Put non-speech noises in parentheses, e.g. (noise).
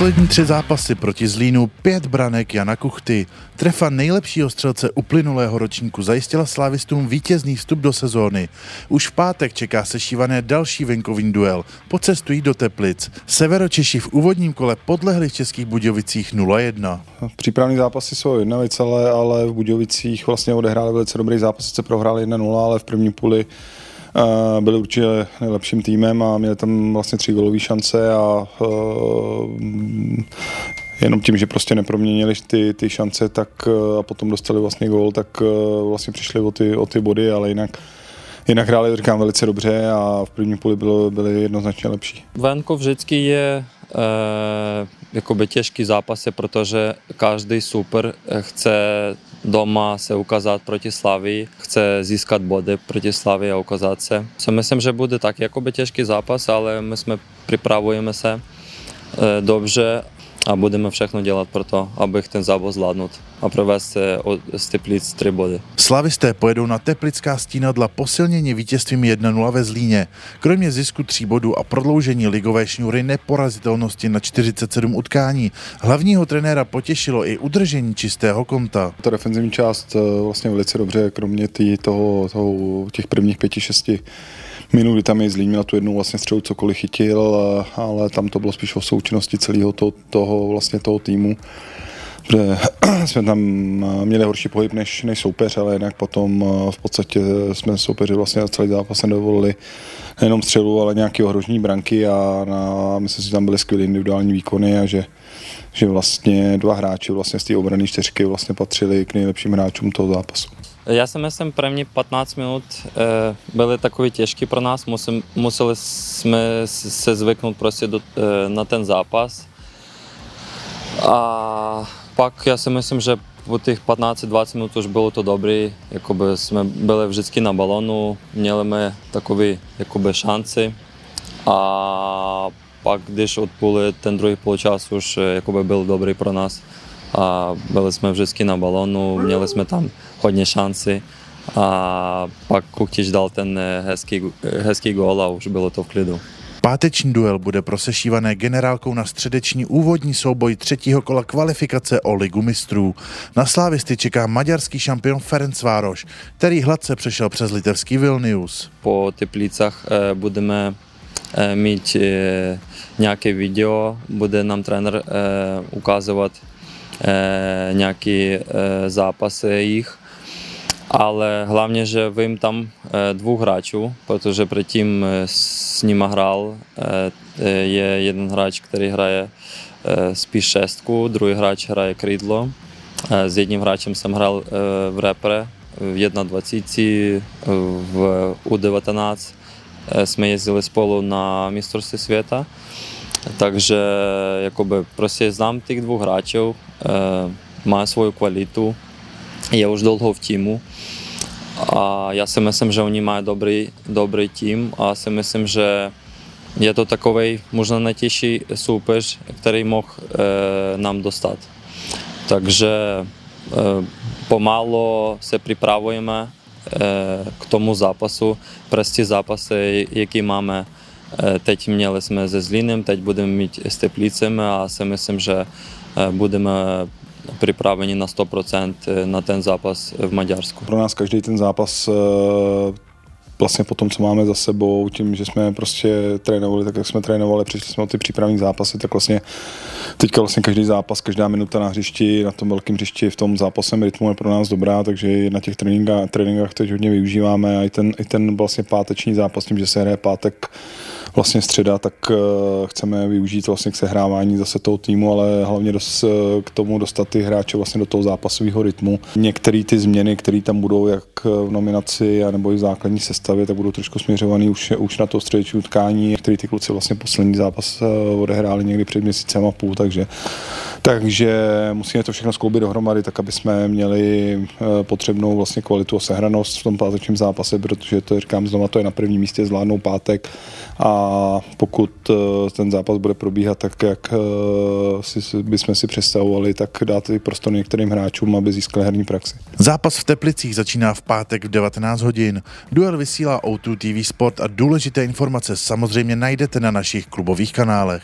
Poslední tři zápasy proti Zlínu, pět branek Jana Kuchty. Trefa nejlepšího střelce uplynulého ročníku zajistila slávistům vítězný vstup do sezóny. Už v pátek čeká sešívané další venkovní duel. Pocestují do Teplic. Severočeši v úvodním kole podlehli v Českých Budějovicích 0-1. Přípravní zápasy jsou jedna věc, ale, ale v Budějovicích vlastně odehráli velice dobrý zápas, sice prohráli 1-0, ale v první půli byli určitě nejlepším týmem a měli tam vlastně tři golové šance a jenom tím, že prostě neproměnili ty, ty šance tak a potom dostali vlastně gól, tak vlastně přišli o ty, o ty body, ale jinak Jinak hráli, říkám, velice dobře a v první půli bylo, byli jednoznačně lepší. Venko vždycky je e, jakoby těžký zápasy, protože každý super chce doma se ukázat proti Slavii, chce získat body proti Slavii a ukázat se. So myslím, že bude tak jakoby těžký zápas, ale my jsme připravujeme se e, dobře a budeme všechno dělat pro to, abych ten závod zvládnout a provést z Teplic tři body. Slavisté pojedou na Teplická stínadla posilnění vítězstvím 1-0 ve Zlíně. Kromě zisku tří bodů a prodloužení ligové šňůry neporazitelnosti na 47 utkání, hlavního trenéra potěšilo i udržení čistého konta. Ta defenzivní část eh, vlastně velice dobře, kromě tý, toho, toho, těch prvních pěti, šesti minut, tam je Zlín měl tu jednu vlastně střelu cokoliv chytil, ale tam to bylo spíš o součinnosti celého toho, toho, vlastně toho týmu že (clears throat) jsme tam měli horší pohyb než, než soupeř, ale jinak potom v podstatě jsme soupeři vlastně celý zápas nedovolili nejenom střelu, ale nějaké ohrožení branky a na, myslím si, že tam byly skvělé individuální výkony a že, že vlastně dva hráči vlastně z té obrany čtyřky vlastně patřili k nejlepším hráčům toho zápasu. Já si myslím, první 15 minut e, byly takový těžký pro nás. Museli jsme se zvyknout prostě do, e, na ten zápas. A pak já si myslím, že po těch 15-20 minut už bylo to dobrý, jakoby jsme byli vždycky na balonu, měli jsme takové jakoby šanci a pak když odpůli ten druhý poločas už jakoby byl dobrý pro nás a byli jsme vždycky na balonu, měli jsme tam hodně šanci a pak Kuchtič dal ten hezký, hezký gól a už bylo to v klidu. Páteční duel bude prosešívané generálkou na středeční úvodní souboj třetího kola kvalifikace o ligu mistrů. Na slávisty čeká maďarský šampion Ferenc Vároš, který hladce přešel přes litevský Vilnius. Po Teplicách eh, budeme eh, mít eh, nějaké video, bude nám trenér ukazovat nějaké zápasy jich ale hlavně, že vím tam dvou hráčů, protože předtím s nima hrál. Je jeden hráč, který hraje spíš šestku, druhý hráč hraje krídlo. S jedním hráčem jsem hrál v repre v 21, v U19 jsme jezdili spolu na mistrovství světa. Takže jakoby prostě znám těch dvou hráčů, má svou kvalitu, je už dlouho v týmu a já si myslím, že oni mají dobrý, dobrý tým a si myslím, že je to takový možná nejtěžší soupeř, který mohl e, nám dostat. Takže e, pomalu se připravujeme e, k tomu zápasu, prostě zápasy, jaký máme e, teď měli jsme se Zlínem, teď budeme mít s Teplicemi a si myslím, že budeme připraveni na 100% na ten zápas v Maďarsku. Pro nás každý ten zápas vlastně po tom, co máme za sebou, tím, že jsme prostě trénovali tak, jak jsme trénovali, přišli jsme o ty přípravní zápasy, tak vlastně teďka vlastně každý zápas, každá minuta na hřišti, na tom velkém hřišti v tom zápasem rytmu je pro nás dobrá, takže na těch tréninkách, tréninkách teď hodně využíváme a i ten, i ten vlastně páteční zápas, tím, že se hraje pátek vlastně středa, tak uh, chceme využít vlastně k sehrávání zase toho týmu, ale hlavně dos, k tomu dostat ty hráče vlastně do toho zápasového rytmu. Některé ty změny, které tam budou, jak v nominaci, nebo i v základní sestavě, tak budou trošku směřované už, už na to středeční utkání, který ty kluci vlastně poslední zápas odehráli někdy před měsícem a půl, takže, takže musíme to všechno skloubit dohromady, tak aby jsme měli potřebnou vlastně kvalitu a sehranost v tom pátečním zápase, protože to říkám znova, to je na prvním místě zvládnou pátek a pokud eh, ten zápas bude probíhat tak, jak eh, si, bychom si představovali, tak dát i prostor některým hráčům, aby získali herní praxi. Zápas v Teplicích začíná v pátek v 19 hodin. Duel vysílá O2 TV Sport a důležité informace samozřejmě najdete na našich klubových kanálech.